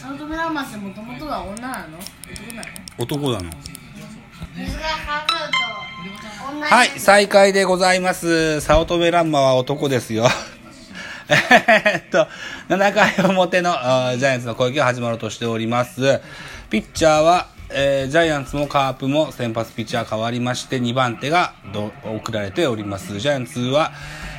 サウトメランマってもともとは女なの？男なの？男なの。水がかかると女はい再開でございます。早乙女ランマは男ですよ。えーっと7回表のジャイアンツの攻撃が始まろうとしております。ピッチャーは、えージャイアンツもカープも先発ピッチャー変わりまして2番手がど送られております。ジャイアンツは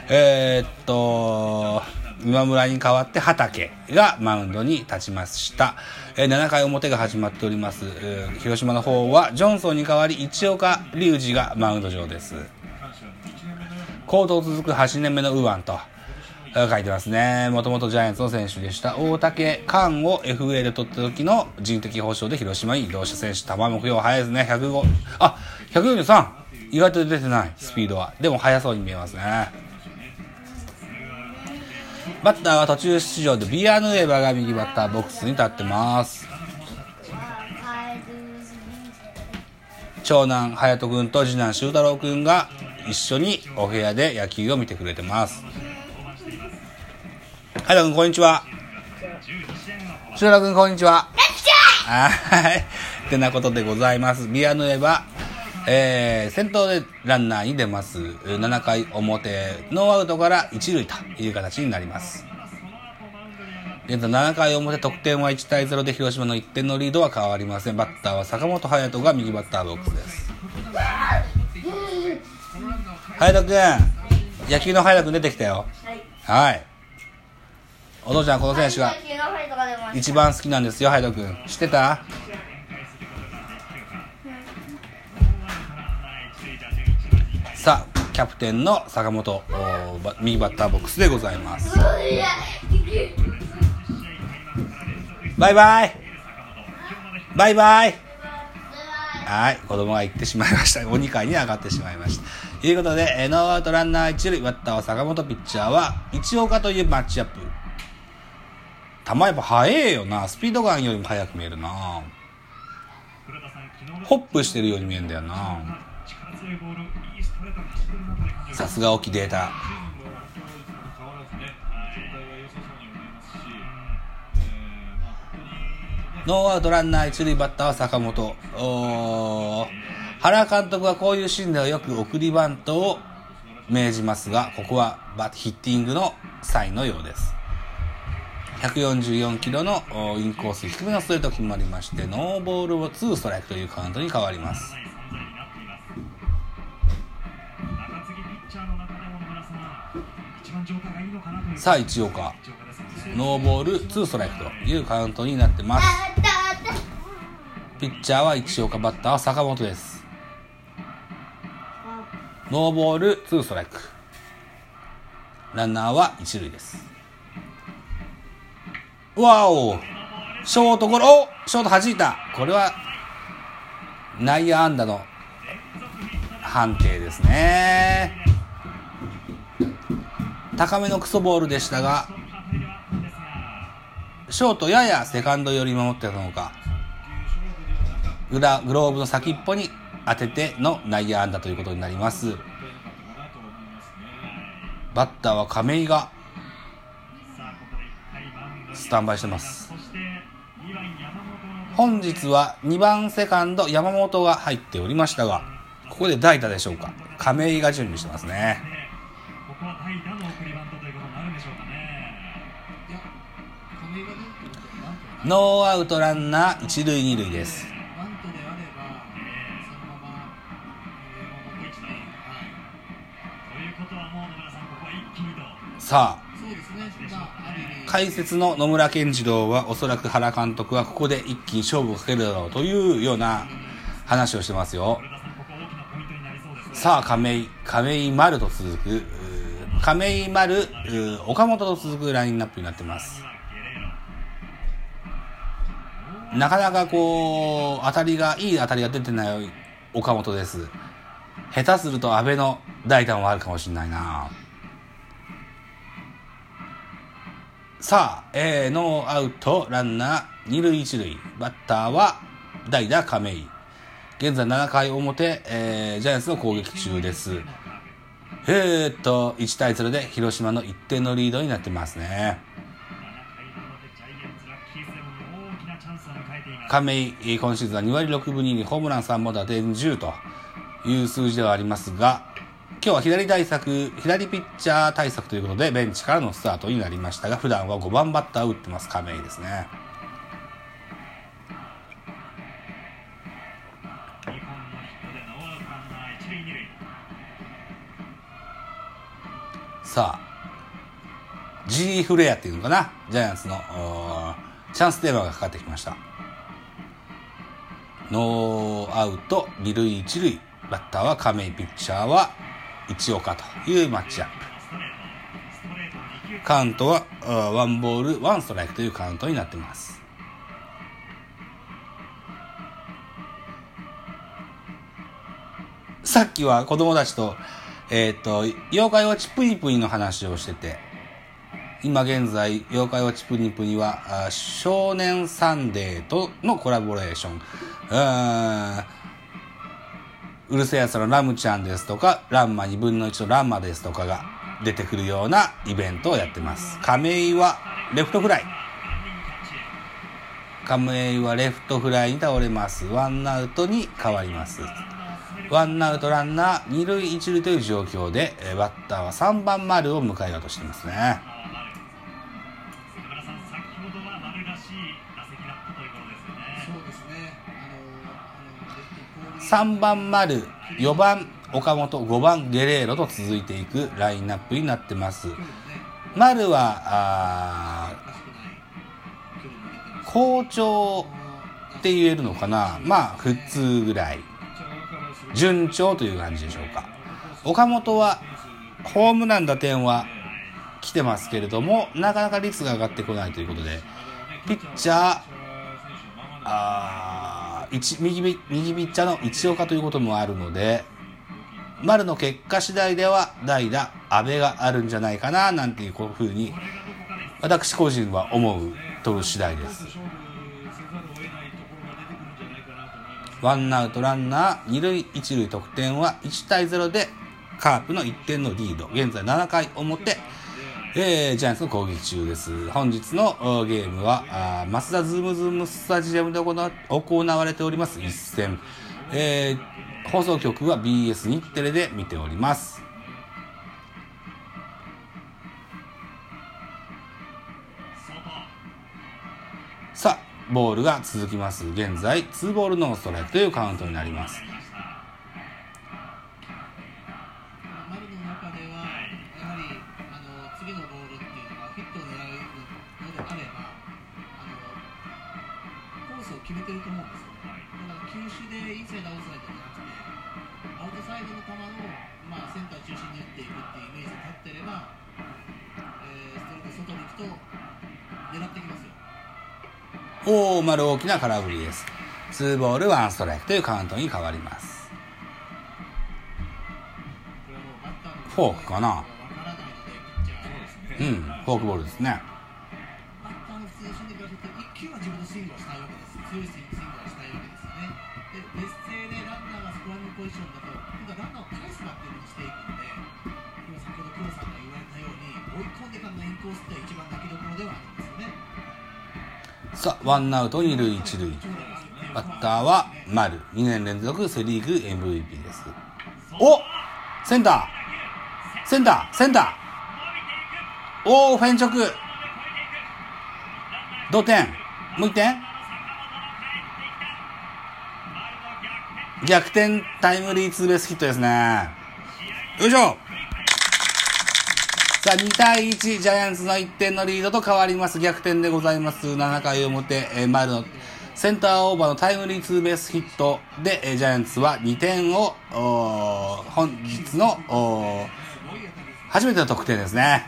えーっと今村に代わって畠がマウンドに立ちました、えー7回表が始まっております、えー広島の方はジョンソンに代わり一岡隆二がマウンド上です。行動続く8年目の右腕と書いてますね。もともとジャイアンツの選手でした。大竹寛を FA で取った時の人的保障で広島に移動した選手。球目標早いですね。105あ143意外と出てない。スピードは。でも速そうに見えますね。バッターは途中出場でビアヌエバが右バッターボックスに立ってます。長男隼人君と次男修太郎君が一緒にお部屋で野球を見てくれてます。隼人君こんにちは。修太郎君こんにちは。はい。ってなことでございます。ビアヌエバえー、先頭でランナーに出ます。7回表ノーアウトから1塁という形になります。現在7回表得点は1対0で広島の1点のリードは変わりません。バッターは坂本勇人が右バッターボックスです。勇人君野球の勇人君出てきたよ。はい。はいお父ちゃんこの選手が一番好きなんですよ勇人君。知ってた？さあキャプテンの坂本お右バッターボックスでございます。バイバイ。バイバイ。はい子供が行ってしまいました。お2階に上がってしまいました。ということで、ノーアウトランナー1塁。バッターは坂本ピッチャーは一岡というマッチアップ。球やっぱ速えよな。スピードガンよりも速く見えるな。ホップしてるように見えるんだよな。さすが沖データ。ノーアウトランナー一塁バッターは坂本。原監督はこういうシーンではよく送りバントを命じますがここはバヒッティングのサインのようです。144キロのインコース低めのストレート決まりましてノーボールを2ストライクというカウントに変わります。さあ一岡ノーボール2ストライクというカウントになってます。ピッチャーは一岡バッターは坂本です。ノーボール2ストライク。ランナーは一塁です。わおショートゴロショート弾いた。これは内野安打の判定ですね。高めのクソボールでしたがショートややセカンド寄り守ってたのか裏グローブの先っぽに当てての内野安打ということになります。バッターは亀井がスタンバイしてます。本日は2番セカンド山本が入っておりましたがここで代打でしょうか。亀井が準備してますね。ノーアウトランナー一塁二塁です。さあ解説の野村健次郎はおそらく原監督はここで一気に勝負をかけるだろうというような話をしてますよ。さあ亀井亀井丸と続く亀井丸岡本と続くラインナップになってますなかなかこう当たりがいい当たりが出てない岡本です。下手すると阿部の代打もあるかもしれないな。さあ、えー、ノーアウトランナー二塁一塁。バッターは代打亀井。現在7回表、えージャイアンツの攻撃中です。えーっと1対0で広島の1点のリードになってますね。亀井、今シーズンは2割6分2厘、ホームラン3本打点10という数字ではありますが、今日は左対策、左ピッチャー対策ということで、ベンチからのスタートになりましたが、普段は5番バッターを打ってます、亀井ですね。2本のヒットでノーアウトランナー一塁二塁さあ、G フレアっていうのかな、ジャイアンツのチャンステーマがかかってきました。ノーアウト、二塁一塁、バッターは亀井、ピッチャーは一岡というマッチアップ。カウントはワンボール、ワンストライクというカウントになっています。さっきは子供たちと、えっ、と、妖怪ウォッチプニプニの話をしてて、今現在、妖怪ウォッチぷにぷには、少年サンデーとのコラボレーション。うる星やつらのラムちゃんですとか、らんま2分の1のらんまですとかが出てくるようなイベントをやってます。亀井はレフトフライ。亀井はレフトフライに倒れます。ワンアウトに変わります。ワンアウトランナー二塁一塁という状況で、バッターは3番丸を迎えようとしてますね。3番丸、4番岡本、5番ゲレーロと続いていくラインナップになってます。丸は、あおかしくない距離も出てます。ー好調って言えるのかな？まあ、普通ぐらい。順調という感じでしょうか。岡本は、ホームラン打点は来てますけれども、なかなか率が上がってこないということで、ピッチャー、あー一右ピ右ピッチャーの一岡ということもあるので、丸の結果次第では代打、安倍があるんじゃないかな、なんていうふうに、私個人は思うとる次第です。ワンアウトランナー、二塁一塁得点は1対0でカープの1点のリード。現在7回表、えー、ジャイアンツの攻撃中です。本日のゲームは、あーマツダズームズームスタジアムで行われております一戦。えー、放送局は BS 日テレで見ております。さあ、ボールが続きます。現在、2ボールノーストライクというカウントになります。てると思うんですよ。だから球種でインサイド、アウトサイドじゃなくて、アウトサイドの球を、まあ、センター中心に打っていくっていうイメージで立ってれば、えー、ストレート外に行くと狙ってきますよ。おー、丸大きな空振りです。2ボール1ストライクというカウントに変わります。フォークかな、うん、フォークボールですね。コースって一番泣きどころではあるんですよね。さあ、ワンアウト二塁一塁。バッターは丸。2年連続セリーグ MVP です。おセンターセンターセンターおー、フェン直同点もう一点逆転タイムリーツーベースヒットですね。よいしょさあ、2対1、ジャイアンツの1点のリードと変わります。逆転でございます。7回表、えー、丸のセンターオーバーのタイムリーツーベースヒットで、えージャイアンツは2点を、本日の、初めての得点ですね。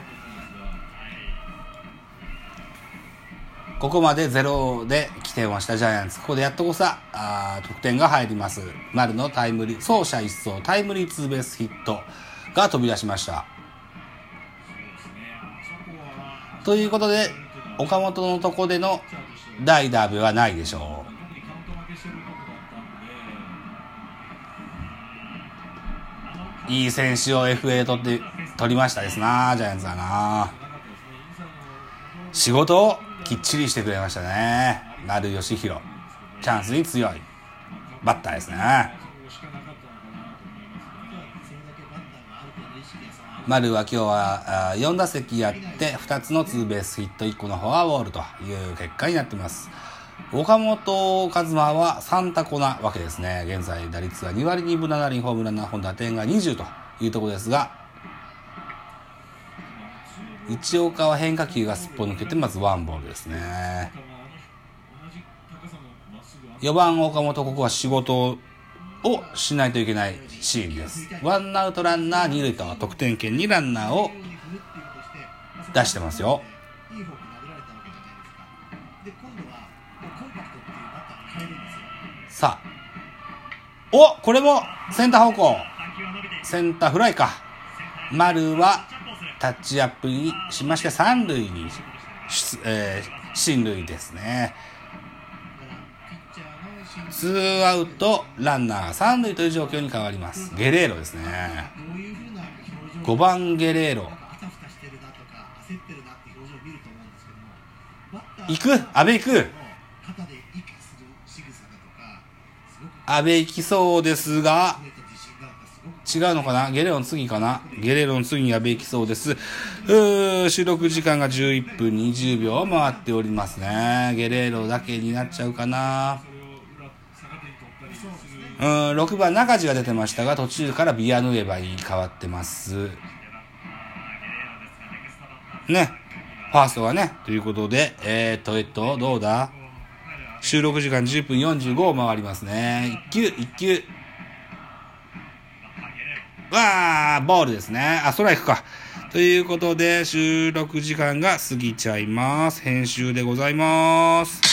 ここまで0で起点をしたジャイアンツ。ここでやっとこさ、あ得点が入ります。丸のタイムリー、走者一掃、タイムリーツーベースヒットが飛び出しました。ということで、岡本のとこでの代打部はないでしょう。いい選手を FA 取って、取りましたですな、ジャイアンツはな。仕事をきっちりしてくれましたね。丸義弘。チャンスに強いバッターですね。丸は今日は4打席やって2つのツーベースヒット1個のフォアボールという結果になっています。岡本和真は3タコなわけですね。現在打率は2割2分7厘、ホームラン7本、打点が20というところですが、内岡は変化球がすっぽ抜けて、まずワンボールですね。4番岡本、ここは仕事をしないといけないシーンです。ワンアウトランナー2塁と得点圏にランナーを出してますよ。さあ。おこれもセンター方向。センターフライか。丸はタッチアップにしまして三塁に、えー、進塁ですね。ツーアウト、ランナー三塁という状況に変わります。ゲレーロですね。5番ゲレーロ。行く？安倍行く？安倍行きそうですが、違うのかな？ゲレーロの次かな？ゲレーロの次に安倍行きそうです。収録時間が11分20秒回っておりますね。ゲレーロだけになっちゃうかなうん、6番中地が出てましたが、途中からビアヌエバに変わってます。ね。ファーストがね。ということで、えーと、えっと、どうだ？収録時間10分45を回りますね。1球、1球。わー、ボールですね。あ、ストライクか。ということで、収録時間が過ぎちゃいます。編集でございます。